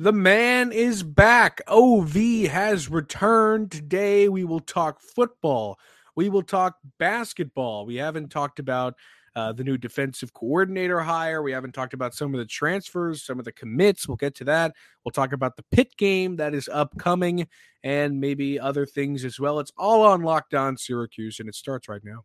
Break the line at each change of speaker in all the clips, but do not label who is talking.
The man is back. OV has returned. Today we will talk football. We will talk basketball. We haven't talked about uh, the new defensive coordinator hire. We haven't talked about some of the transfers, some of the commits. We'll get to that. We'll talk about the Pitt game that is upcoming and maybe other things as well. It's all on Locked On Syracuse, and it starts right now.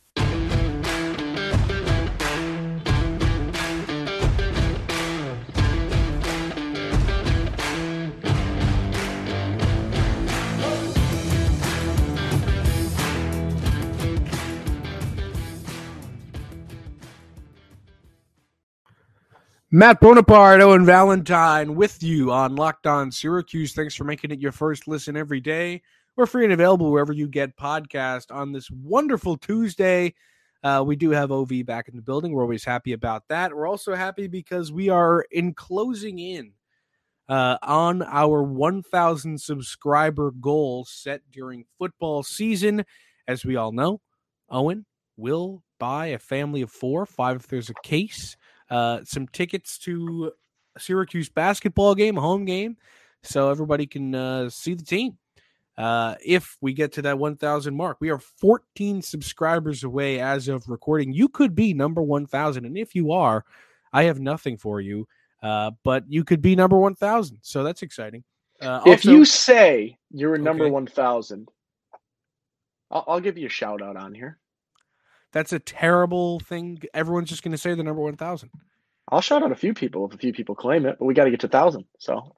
Matt Bonaparte, Owen Valentine with you on Locked On Syracuse. Thanks for making it your first listen every day. We're free and available wherever you get podcast on this wonderful Tuesday. Uh, we do have OV back in the building. We're always happy about that. We're also happy because we are in closing in uh, on our 1,000 subscriber goal set during football season. As we all know, Owen will buy a family of four, five if there's a case uh, some tickets to a Syracuse basketball game, a home game, so everybody can uh, see the team. Uh, if we get to that 1,000 mark, we are 14 subscribers away as of recording. You could be number 1,000, and if you are, I have nothing for you. Uh, but you could be number 1,000, so that's exciting.
Uh, if also, you say you're a number okay. 1,000, I'll, I'll give you a shout out on here.
That's a terrible thing. Everyone's just going to say the number 1,000.
I'll shout out a few people if a few people claim it, but we got to get to 1,000. So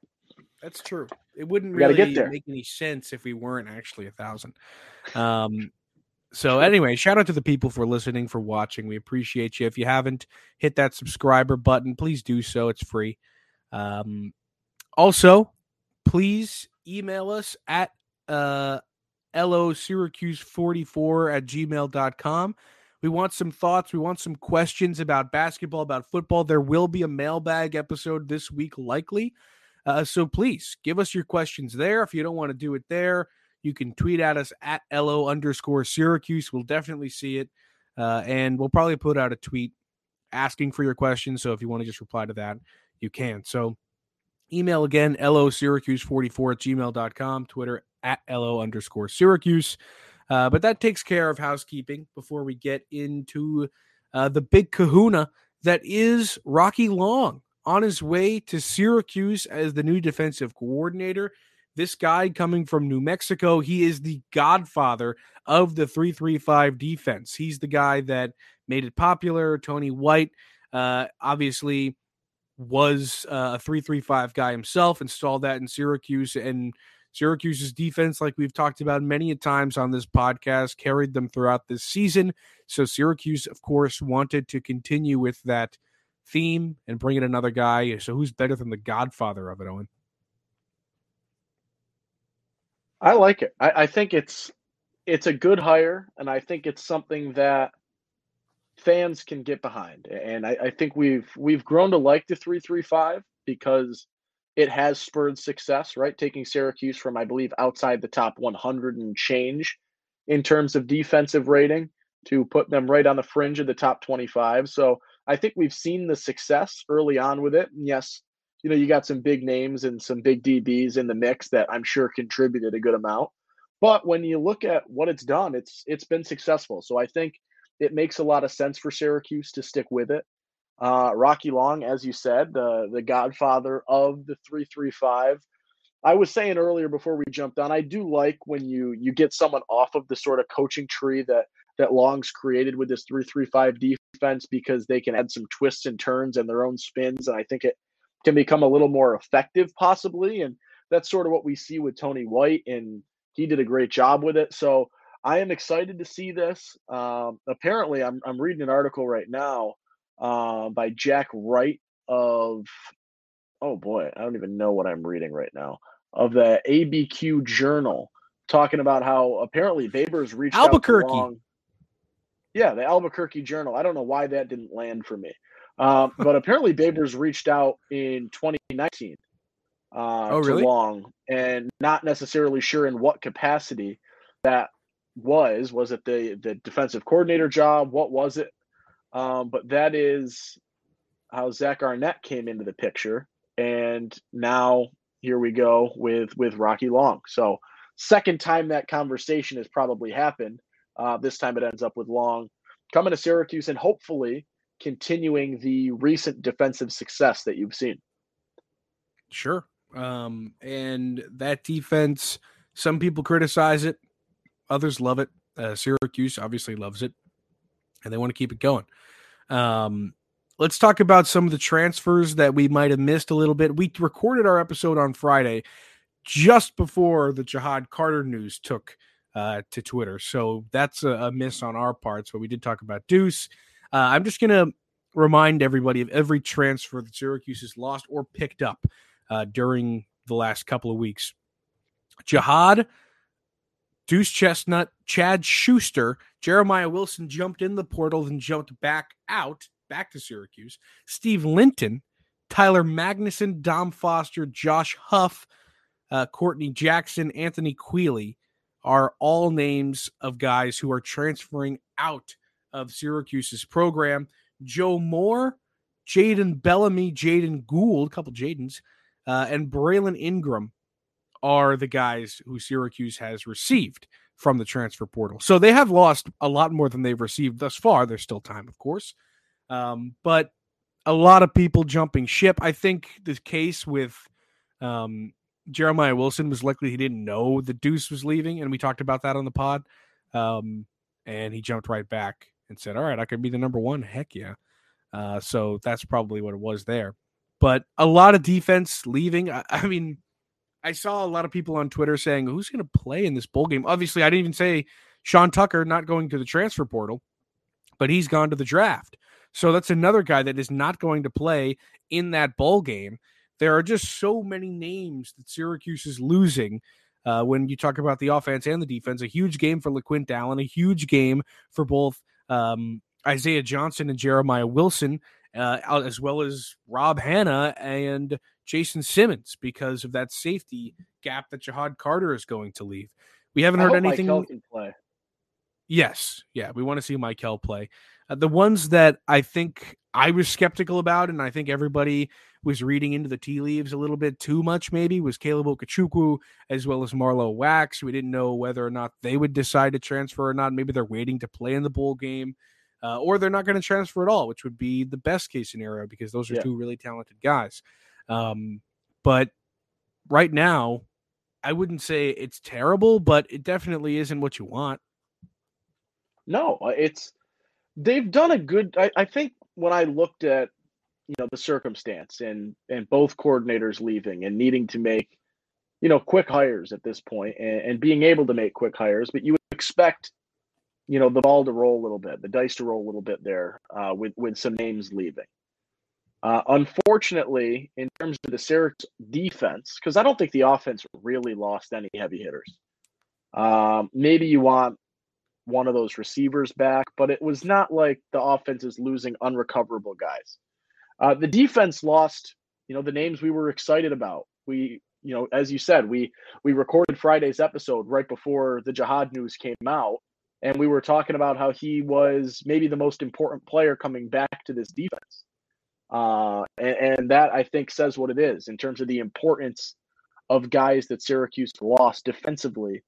that's true. It wouldn't really make any sense if we weren't actually a 1,000. Um, so anyway, shout out to the people for listening, for watching. We appreciate you. If you haven't hit that subscriber button, please do so. It's free. Um, also, please email us at uh, lo syracuse 44 at gmail.com we want some thoughts. We want some questions about basketball, about football. There will be a mailbag episode this week, likely. Uh, so please give us your questions there. If you don't want to do it there, you can tweet at us at LO underscore Syracuse. We'll definitely see it. Uh, and we'll probably put out a tweet asking for your questions. So if you want to just reply to that, you can. So email again, LO Syracuse44 at gmail.com, Twitter at LO underscore Syracuse. Uh, but that takes care of housekeeping before we get into uh, the big kahuna that is Rocky Long on his way to Syracuse as the new defensive coordinator. This guy coming from New Mexico, he is the godfather of the 335 defense. He's the guy that made it popular. Tony White, uh, obviously, was uh, a 335 guy himself, installed that in Syracuse, and Syracuse's defense, like we've talked about many times on this podcast, carried them throughout this season. So Syracuse, of course, wanted to continue with that theme and bring in another guy. So who's better than the godfather of it, Owen?
I like it. I, I think it's it's a good hire, and I think it's something that fans can get behind. And I, I think we've we've grown to like the three three five because it has spurred success, right? Taking Syracuse from, I believe, outside the top 100 and change in terms of defensive rating to put them right on the fringe of the top 25. So I think we've seen the success early on with it. And yes, you know, you got some big names and some big DBs in the mix that I'm sure contributed a good amount. But when you look at what it's done, it's it's been successful. So I think it makes a lot of sense for Syracuse to stick with it. Uh, Rocky Long, as you said, the the godfather of the three three five. I was saying earlier before we jumped on, I do like when you you get someone off of the sort of coaching tree that that Long's created with this three three five defense because they can add some twists and turns and their own spins, and I think it can become a little more effective possibly. And that's sort of what we see with Tony White, and he did a great job with it. So I am excited to see this. Um, apparently, I'm I'm reading an article right now uh, by Jack Wright of oh boy, I don't even know what I'm reading right now of the ABQ Journal, talking about how apparently Babers reached
Albuquerque.
Long, yeah, the Albuquerque Journal. I don't know why that didn't land for me, uh, but apparently Babers reached out in 2019 uh,
oh, really?
to Long, and not necessarily sure in what capacity that was. Was it the the defensive coordinator job? What was it? Um, but that is how Zach Arnett came into the picture, and now here we go with with Rocky Long. So second time that conversation has probably happened. Uh, this time it ends up with Long coming to Syracuse and hopefully continuing the recent defensive success that you've seen.
Sure. Um, and that defense, some people criticize it, others love it. Uh, Syracuse obviously loves it, and they want to keep it going. Um, let's talk about some of the transfers that we might have missed a little bit. We recorded our episode on Friday just before the Ja'Had Carter news took uh, to Twitter. So that's a, a, miss on our parts, but we did talk about Deuce. Uh, I'm just going to remind everybody of every transfer that Syracuse has lost or picked up uh, during the last couple of weeks. Ja'Had, Deuce Chestnut, Chad Schuster, Jeremiah Wilson jumped in the portal and jumped back out, back to Syracuse. Steve Linton, Tyler Magnuson, Dom Foster, Josh Huff, uh, Courtney Jackson, Anthony Queeley are all names of guys who are transferring out of Syracuse's program. Joe Moore, Jaden Bellamy, Jaden Gould, a couple Jadens, uh, and Braylon Ingram are the guys who Syracuse has received from the transfer portal. So they have lost a lot more than they've received thus far. There's still time, of course. Um, but a lot of people jumping ship. I think the case with um, Jeremiah Wilson was likely he didn't know the Deuce was leaving, and we talked about that on the pod. Um, and he jumped right back and said, "All right, I could be the number one. Heck yeah!" Uh, so that's probably what it was there. But a lot of defense leaving. I, I mean, I saw a lot of people on Twitter saying, "Who's going to play in this bowl game?" Obviously, I didn't even say Sean Tucker not going to the transfer portal, but he's gone to the draft. So that's another guy that is not going to play in that bowl game. There are just so many names that Syracuse is losing uh, when you talk about the offense and the defense. A huge game for LeQuint Allen, a huge game for both um, Isaiah Johnson and Jeremiah Wilson, uh, as well as Rob Hanna and Jason Simmons because of that safety gap that Ja'Had Carter is going to leave. We haven't heard anything.
play.
Yes, yeah, we want to see Michael play. Uh, the ones that I think I was skeptical about, and I think everybody was reading into the tea leaves a little bit too much, maybe, was Caleb Okechukwu as well as Marlowe Wax. We didn't know whether or not they would decide to transfer or not. Maybe they're waiting to play in the bowl game, uh, or they're not going to transfer at all, which would be the best case scenario because those are yeah. two really talented guys. Um, but right now, I wouldn't say it's terrible, but it definitely isn't what you want.
No, uh, it's they've done a good. I, I think when I looked at you know the circumstance and and both coordinators leaving and needing to make you know quick hires at this point and, and being able to make quick hires, but you would expect you know the ball to roll a little bit, the dice to roll a little bit there uh, with with some names leaving. Uh, unfortunately, in terms of the Syracuse defense, because I don't think the offense really lost any heavy hitters. Um, maybe you want one of those receivers back, but it was not like the offense is losing unrecoverable guys. Uh, the defense lost, you know, the names we were excited about. We, you know, as you said, we we recorded Friday's episode right before the Ja'Had news came out, and we were talking about how he was maybe the most important player coming back to this defense. Uh, and, and that I think says what it is in terms of the importance of guys that Syracuse lost defensively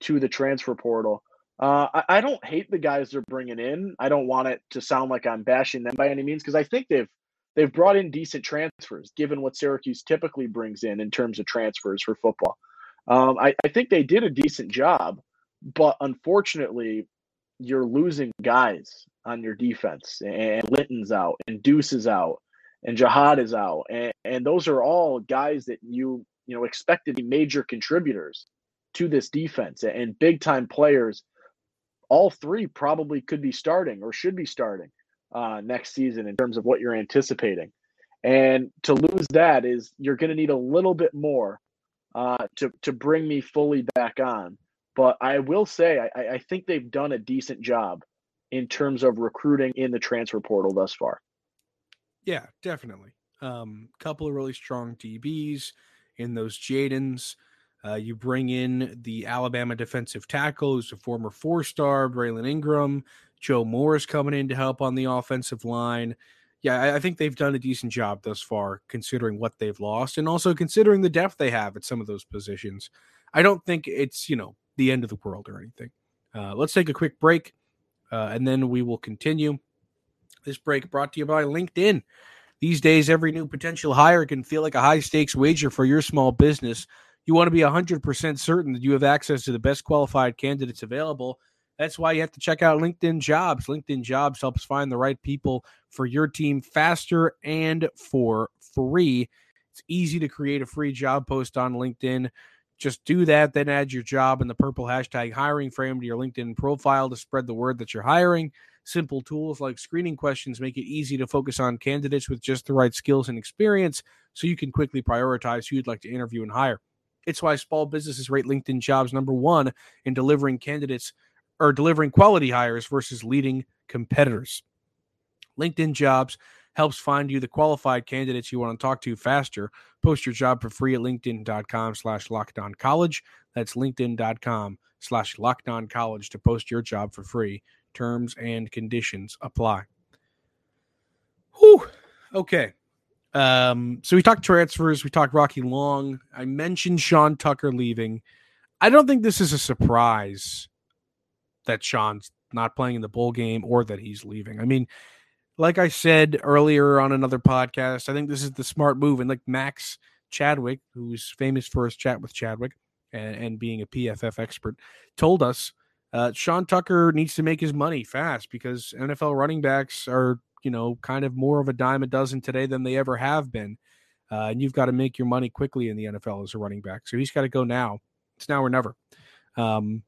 to the transfer portal. Uh, I, I, don't hate the guys they're bringing in. I don't want it to sound like I'm bashing them by any means because I think they've they've brought in decent transfers given what Syracuse typically brings in in terms of transfers for football. Um, I, I think they did a decent job, but unfortunately, you're losing guys on your defense, and Linton's out, and Deuce is out, and Ja'Had is out, and, and those are all guys that you you know expected to be major contributors to this defense and big time players all three probably could be starting or should be starting uh, next season in terms of what you're anticipating. And to lose that is you're going to need a little bit more uh, to to bring me fully back on. But I will say I, I think they've done a decent job in terms of recruiting in the transfer portal thus far.
Yeah, definitely. Um, couple of really strong DBs in those Jadens. Uh, you bring in the Alabama defensive tackle, who's a former four star, Braylon Ingram. Joe Moore is coming in to help on the offensive line. Yeah, I, I think they've done a decent job thus far, considering what they've lost and also considering the depth they have at some of those positions. I don't think it's, you know, the end of the world or anything. Uh, let's take a quick break uh, and then we will continue. This break brought to you by LinkedIn. These days, every new potential hire can feel like a high stakes wager for your small business. You want to be 100% certain that you have access to the best qualified candidates available. That's why you have to check out LinkedIn Jobs. LinkedIn Jobs helps find the right people for your team faster and for free. It's easy to create a free job post on LinkedIn. Just do that, then add your job and the purple hashtag hiring frame to your LinkedIn profile to spread the word that you're hiring. Simple tools like screening questions make it easy to focus on candidates with just the right skills and experience so you can quickly prioritize who you'd like to interview and hire. It's why small businesses rate LinkedIn jobs number one in delivering candidates or delivering quality hires versus leading competitors. LinkedIn jobs helps find you the qualified candidates you want to talk to faster. Post your job for free at linkedin.com slash lockdown college. That's linkedin.com slash lockdown college to post your job for free. Terms and conditions apply. Whew. Okay. Um, so we talked transfers, we talked Rocky Long. I mentioned Sean Tucker leaving. I don't think this is a surprise that Sean's not playing in the bowl game or that he's leaving. I mean, like I said earlier on another podcast, I think this is the smart move. And like Max Chadwick, who's famous for his chat with Chadwick and, and being a PFF expert, told us uh, Sean Tucker needs to make his money fast because NFL running backs are you know, kind of more of a dime a dozen today than they ever have been. Uh, and you've got to make your money quickly in the NFL as a running back. So he's got to go now. It's now or never. Um,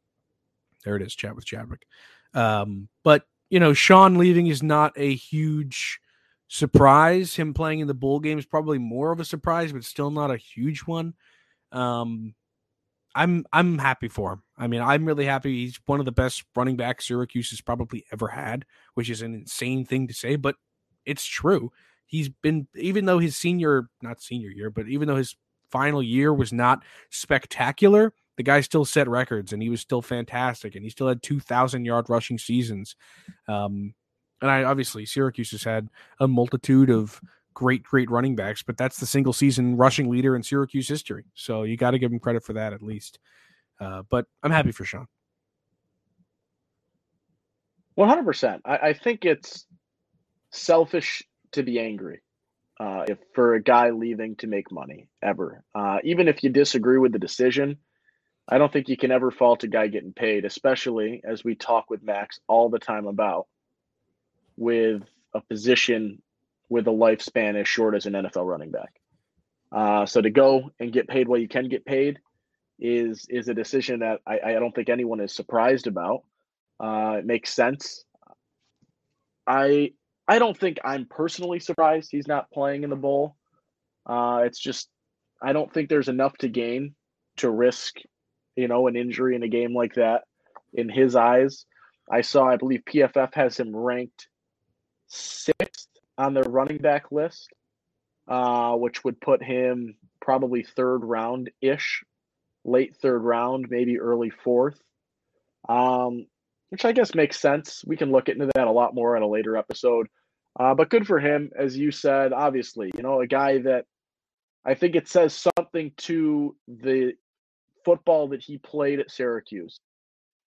there it is, chat with Chadwick. Um, but you know, Sean leaving is not a huge surprise. Him playing in the bowl game is probably more of a surprise, but still not a huge one. Um, I'm I'm happy for him. I mean, I'm really happy. He's one of the best running backs Syracuse has probably ever had, which is an insane thing to say, but it's true. He's been even though his senior, not senior year, but even though his final year was not spectacular, the guy still set records and he was still fantastic and he still had 2000 yard rushing seasons. Um, and I obviously Syracuse has had a multitude of great, great running backs, but that's the single season rushing leader in Syracuse history. So you got to give him credit for that at least. Uh, but I'm happy for Sean.
100%. I, I think it's selfish to be angry uh, if for a guy leaving to make money ever. Uh, even if you disagree with the decision, I don't think you can ever fault a guy getting paid, especially as we talk with Max all the time about with a position with a lifespan as short as an NFL running back. Uh, so to go and get paid what you can get paid is is a decision that I, I don't think anyone is surprised about. Uh, it makes sense. I I don't think I'm personally surprised he's not playing in the bowl. Uh, it's just I don't think there's enough to gain to risk, you know, an injury in a game like that. In his eyes, I saw I believe PFF has him ranked sixth on their running back list, uh, which would put him probably third round ish, late third round, maybe early fourth. Um, which I guess makes sense. We can look into that a lot more in a later episode. Uh, but good for him, as you said. Obviously, you know, a guy that I think it says something to the football that he played at Syracuse.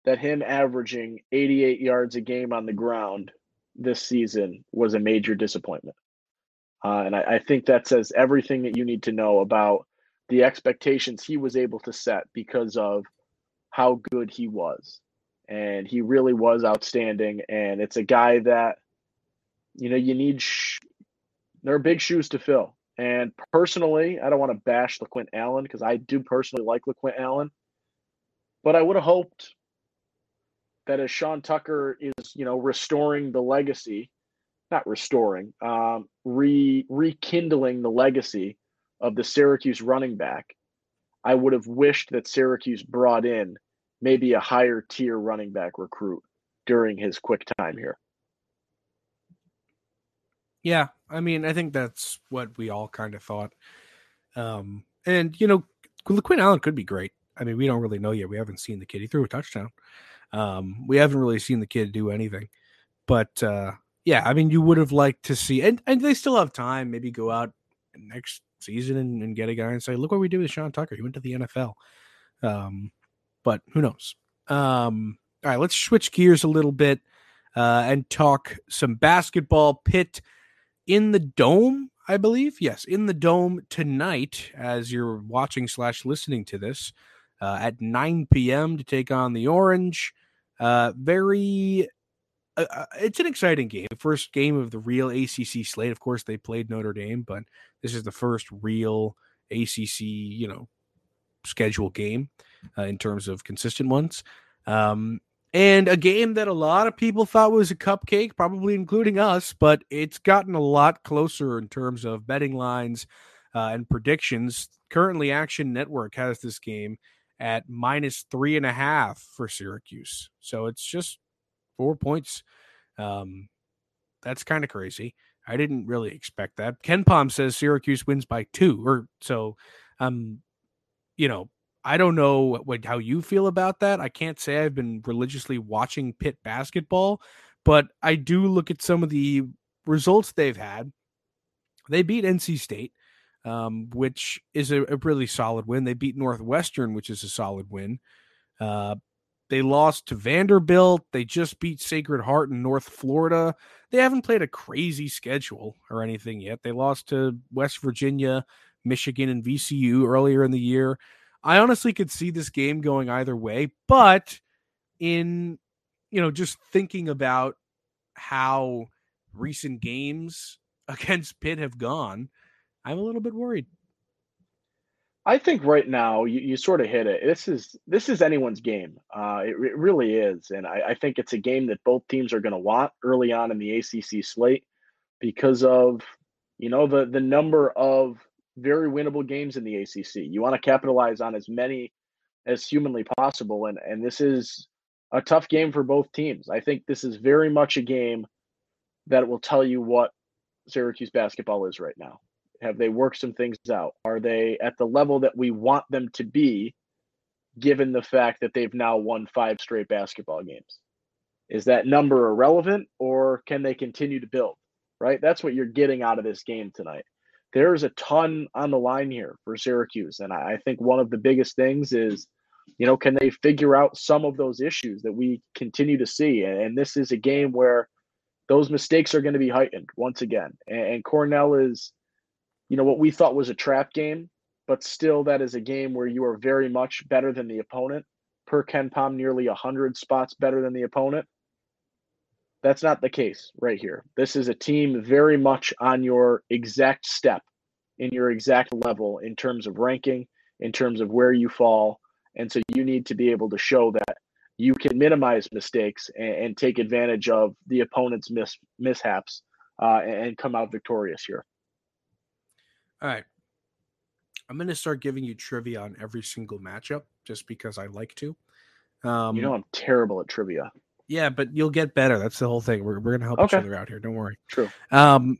That him averaging 88 yards a game on the ground this season was a major disappointment. Uh, and I, I, think that says everything that you need to know about the expectations he was able to set because of how good he was. And he really was outstanding. And it's a guy that, you know, you need, sh- there are big shoes to fill. And personally, I don't want to bash LeQuint Allen because I do personally like LeQuint Allen. But I would have hoped that as Sean Tucker is, you know, restoring the legacy, not restoring, um, re rekindling the legacy of the Syracuse running back, I would have wished that Syracuse brought in maybe a higher tier running back recruit during his quick time here.
Yeah, I mean, I think that's what we all kind of thought. Um, and you know, Quinn Allen could be great. I mean, we don't really know yet. We haven't seen the kid. He threw a touchdown. Um, we haven't really seen the kid do anything. But uh, yeah, I mean, you would have liked to see, and, and they still have time. Maybe go out next season and, and get a guy and say, look what we did with Sean Tucker. He went to the NFL. Um, but who knows? Um, all right, let's switch gears a little bit uh, and talk some basketball. Pitt in the dome, I believe. Yes, in the dome tonight, as you're watching slash listening to this uh, at 9 p.m. to take on the Orange. Uh, very, uh, uh, it's an exciting game. First game of the real ACC slate. Of course, they played Notre Dame, but this is the first real ACC, you know, schedule game uh, in terms of consistent ones. Um, and a game that a lot of people thought was a cupcake, probably including us, but it's gotten a lot closer in terms of betting lines uh, and predictions. Currently, Action Network has this game at minus three and a half for Syracuse. So it's just four points. Um, that's kind of crazy. I didn't really expect that. KenPom says Syracuse wins by two, or so. Um, you know, I don't know what how you feel about that. I can't say I've been religiously watching Pitt basketball, but I do look at some of the results they've had. They beat NC State, um, which is a, a, really solid win. They beat Northwestern, which is a solid win. Uh, they lost to Vanderbilt. They just beat Sacred Heart in North Florida. They haven't played a crazy schedule or anything yet. They lost to West Virginia, Michigan, and VCU earlier in the year. I honestly could see this game going either way, but in you know, just thinking about how recent games against Pitt have gone, I'm a little bit worried.
I think right now you, you sort of hit it. This is this is anyone's game. Uh, it, it really is, and I, I think it's a game that both teams are going to want early on in the ACC slate because of you know the the number of very winnable games in the ACC. You want to capitalize on as many as humanly possible, and and this is a tough game for both teams. I think this is very much a game that will tell you what Syracuse basketball is right now. Have they worked some things out? Are they at the level that we want them to be, given the fact that they've now won five straight basketball games? Is that number irrelevant, or can they continue to build? Right? That's what you're getting out of this game tonight there's a ton on the line here for Syracuse. And I think one of the biggest things is, you know, can they figure out some of those issues that we continue to see? And this is a game where those mistakes are going to be heightened once again. And Cornell is, you know, what we thought was a trap game, but still that is a game where you are very much better than the opponent. Per KenPom, nearly 100 spots better than the opponent. That's not the case right here. This is a team very much on your exact step, in your exact level in terms of ranking, in terms of where you fall. And so you need to be able to show that you can minimize mistakes and, and take advantage of the opponent's mis- mishaps uh, and come out victorious here.
All right. I'm going to start giving you trivia on every single matchup just because I like to.
Um, you know, I'm terrible at trivia.
Yeah, but you'll get better. That's the whole thing. We're, we're gonna help okay. each other out here. Don't worry.
True.
Um,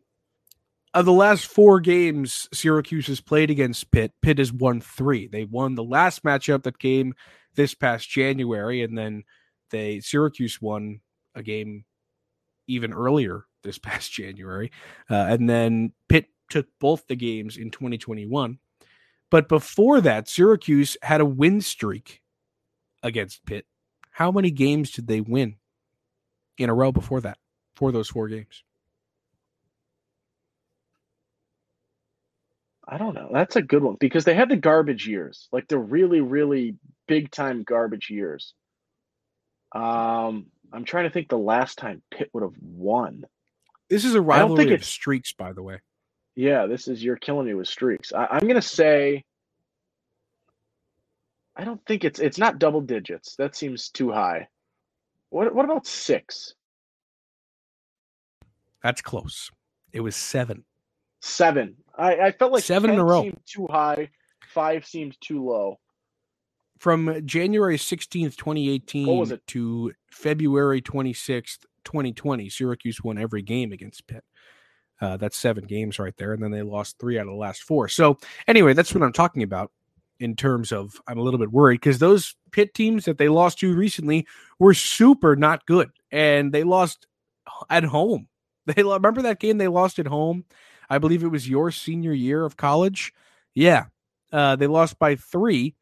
of the last four games Syracuse has played against Pitt, Pitt has won three. They won the last matchup that came this past January, and then they Syracuse won a game even earlier this past January, uh, and then Pitt took both the games in 2021. But before that, Syracuse had a win streak against Pitt. How many games did they win in a row before that for those four games?
I don't know. That's a good one because they had the garbage years, like the really, really big time garbage years. Um, I'm trying to think the last time Pitt would have won.
This is a rivalry of streaks, by the way.
Yeah, this is you're killing me with streaks. I, I'm gonna say. I don't think it's it's not double digits. That seems too high. What what about six?
That's close. It was seven.
Seven. I, I felt like
seven in a row.
Seemed too high. Five seemed too low.
From January 16th, 2018 to February 26th, 2020, Syracuse won every game against Pitt. Uh, that's seven games right there. And then they lost three out of the last four. So, anyway, that's what I'm talking about. in terms of I'm a little bit worried because those Pitt teams that they lost to recently were super not good, and they lost at home. They remember that game they lost at home. I believe it was your senior year of college. Yeah, uh, they lost by three.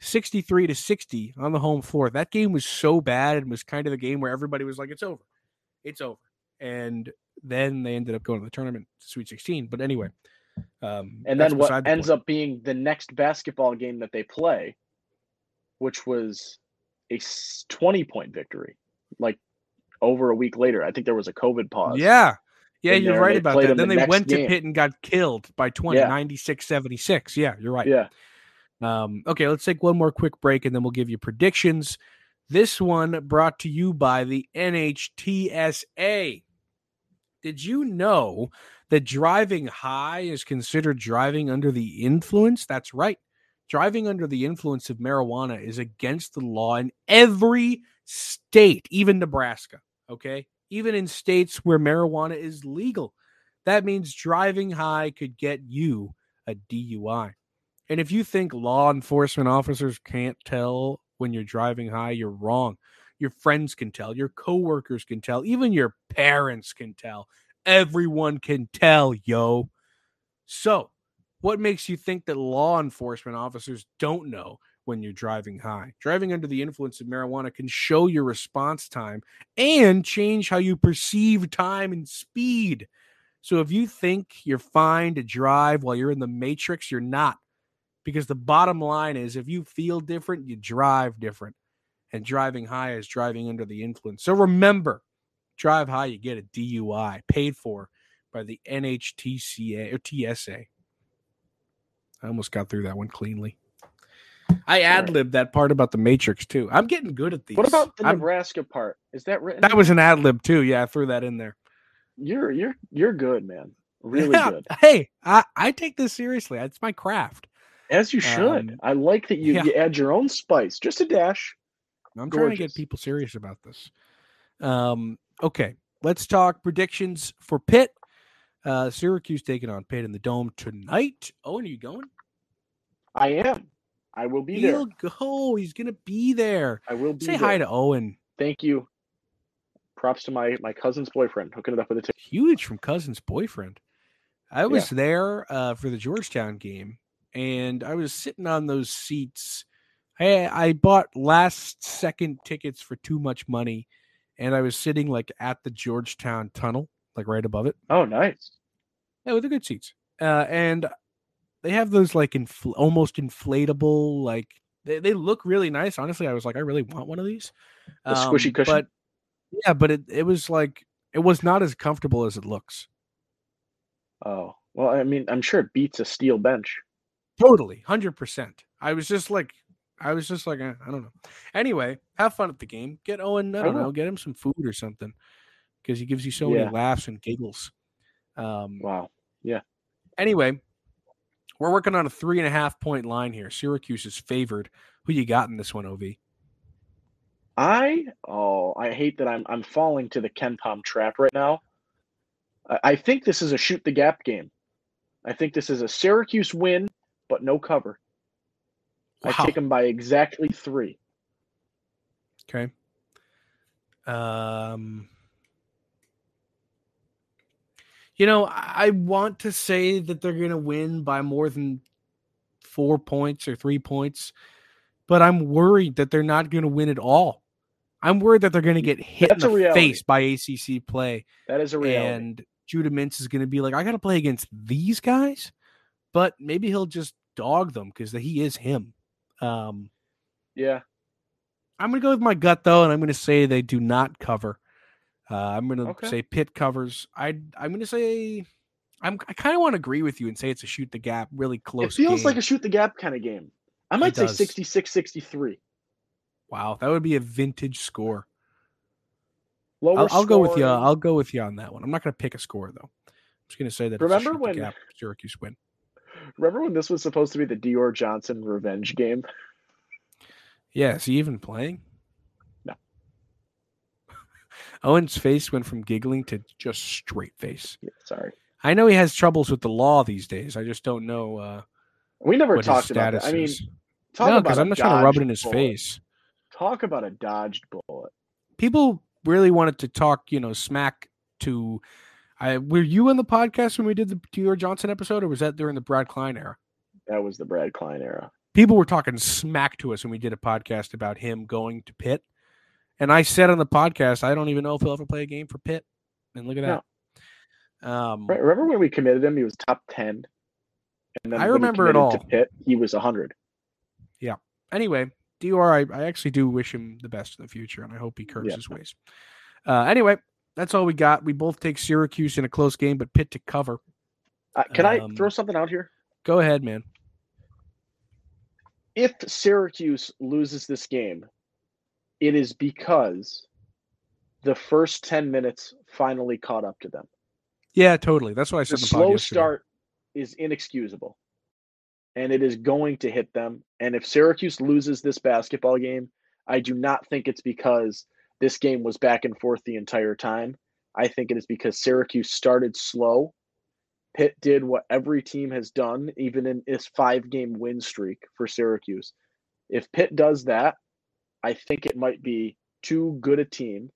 63 to 60 on the home floor. That game was so bad and was kind of the game where everybody was like, it's over. It's over. And then they ended up going to the tournament, Sweet 16. But anyway.
Um, and then what the ends point. up being the next basketball game that they play, which was a 20 point victory, like over a week later. I think there was a COVID pause.
Yeah. Yeah, you're right about that. Then the they went game. to Pitt and got killed by 20, yeah. 96 76. Yeah, you're right.
Yeah.
Um, okay, let's take one more quick break and then we'll give you predictions. This one brought to you by the NHTSA. Did you know that driving high is considered driving under the influence? That's right. Driving under the influence of marijuana is against the law in every state, even Nebraska. Okay. Even in states where marijuana is legal. That means driving high could get you a DUI. And if you think law enforcement officers can't tell when you're driving high, you're wrong. Your friends can tell, your coworkers can tell, even your parents can tell. Everyone can tell, yo. So, what makes you think that law enforcement officers don't know when you're driving high? Driving under the influence of marijuana can show your response time and change how you perceive time and speed. So, if you think you're fine to drive while you're in the matrix, you're not because the bottom line is if you feel different, you drive different. And driving high is driving under the influence. So remember, drive high, you get a DUI paid for by the NHTCA or TSA. I almost got through that one cleanly. I ad libbed that part about the Matrix too. I'm getting good at these.
What about the I'm, Nebraska part? Is that written?
That was an ad lib too. Yeah, I threw that in there.
You're you're you're good, man. Really yeah. good.
Hey, I, I take this seriously. It's my craft.
As you should. Um, I like that you, yeah. you add your own spice, just a dash.
I'm Gorgeous. trying to get people serious about this. Um, okay, let's talk predictions for Pitt. Uh, Syracuse taking on Pitt in the Dome tonight. Owen, are you going?
I am. I will be there.
He'll
there.
go. He's gonna be there.
I will be.
Say
there.
hi to Owen.
Thank you. Props to my my cousin's boyfriend hooking it up with a ticket.
Huge from cousin's boyfriend. I was yeah. there uh, for the Georgetown game, and I was sitting on those seats. I I bought last second tickets for too much money, and I was sitting like at the Georgetown tunnel, like right above it.
Oh, nice.
Yeah, with the good seats. Uh, and they have those like infl- almost inflatable, like they, they look really nice. Honestly, I was like, I really want one of these.
Um, squishy cushion.
But yeah, but it, it was like it was not as comfortable as it looks.
Oh well, I mean, I'm sure it beats a steel bench.
Totally, hundred percent. I was just like, I was just like, eh, I don't know. Anyway, have fun at the game. Get Owen. I don't know. Get him some food or something because he gives you so yeah. many laughs and giggles.
Um, wow. Yeah.
Anyway, we're working on a three and a half point line here. Syracuse is favored. Who you got in this one, Ov?
I oh, I hate that I'm I'm falling to the KenPom trap right now. I, I think this is a shoot the gap game. I think this is a Syracuse win but no cover. Wow. I take them by exactly three.
Okay. Um, you know, I want to say that they're going to win by more than four points or three points, but I'm worried that they're not going to win at all. I'm worried that they're going to get hit That's in the face by ACC play.
That is a reality.
And Judah Mintz is going to be like, I got to play against these guys, but maybe he'll just dog them because he is him. Um,
yeah.
I'm going to go with my gut though, and I'm going to say they do not cover. Uh, I'm going to okay. say Pitt covers. I I'm going to say I'm I kind of want to agree with you and say it's a shoot the gap, really close.
It feels
game.
like a shoot the gap kind of game. I might say 66 63.
Wow, that would be a vintage score. Lower I'll, I'll go with you. I'll go with you on that one. I'm not going to pick a score though. I'm just going to say that.
Remember when
gap, Syracuse win?
Remember when this was supposed to be the Dior Johnson revenge game?
Yeah, is he even playing?
No.
Owen's face went from giggling to just straight face.
Yeah, sorry.
I know he has troubles with the law these days. I just don't know. Uh,
We never talked about that. I mean,
talk no, because I'm not trying to rub it in his bullet. face.
Talk about a dodged bullet.
People really wanted to talk, you know, smack to. I were you in the podcast when we did the Taylor Johnson episode, or was that during the Brad Klein era?
That was the Brad Klein era.
People were talking smack to us when we did a podcast about him going to Pitt, and I said on the podcast, I don't even know if he'll ever play a game for Pitt. And look at that.
No. Um, right, remember when we committed him? He was top ten.
And then I remember it all. To
Pitt, he was hundred.
Yeah. Anyway, Dr. I, I actually do wish him the best in the future, and I hope he curves yeah. his ways. Uh, anyway, that's all we got. We both take Syracuse in a close game, but Pitt to cover.
Uh, can um, I throw something out here?
Go ahead, man.
If Syracuse loses this game, it is because the first 10 minutes finally caught up to them.
Yeah, totally. That's why I said.
The, the slow start is inexcusable and it is going to hit them. And if Syracuse loses this basketball game, I do not think it's because this game was back and forth the entire time. I think it is because Syracuse started slow. Pitt did what every team has done, even in this five game win streak for Syracuse. If Pitt does that, I think it might be too good a team.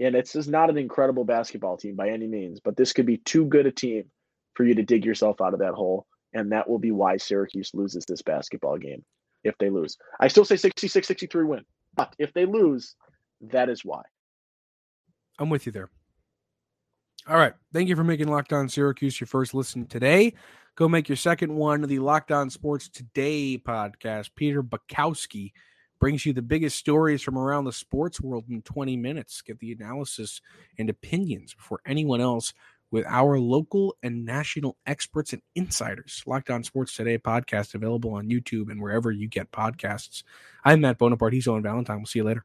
And it's just not an incredible basketball team by any means, but this could be too good a team for you to dig yourself out of that hole and that will be why Syracuse loses this basketball game if they lose. I still say 66 63 win, but if they lose, that is why.
I'm with you there. All right. Thank you for making Locked On Syracuse your first listen today. Go make your second one the Locked On Sports Today podcast. Peter Bukowski brings you the biggest stories from around the sports world in 20 minutes. Get the analysis and opinions before anyone else with our local and national experts and insiders. Locked On Sports Today podcast available on YouTube and wherever you get podcasts. I'm Matt Bonaparte. He's Owen Valentine. We'll see you later.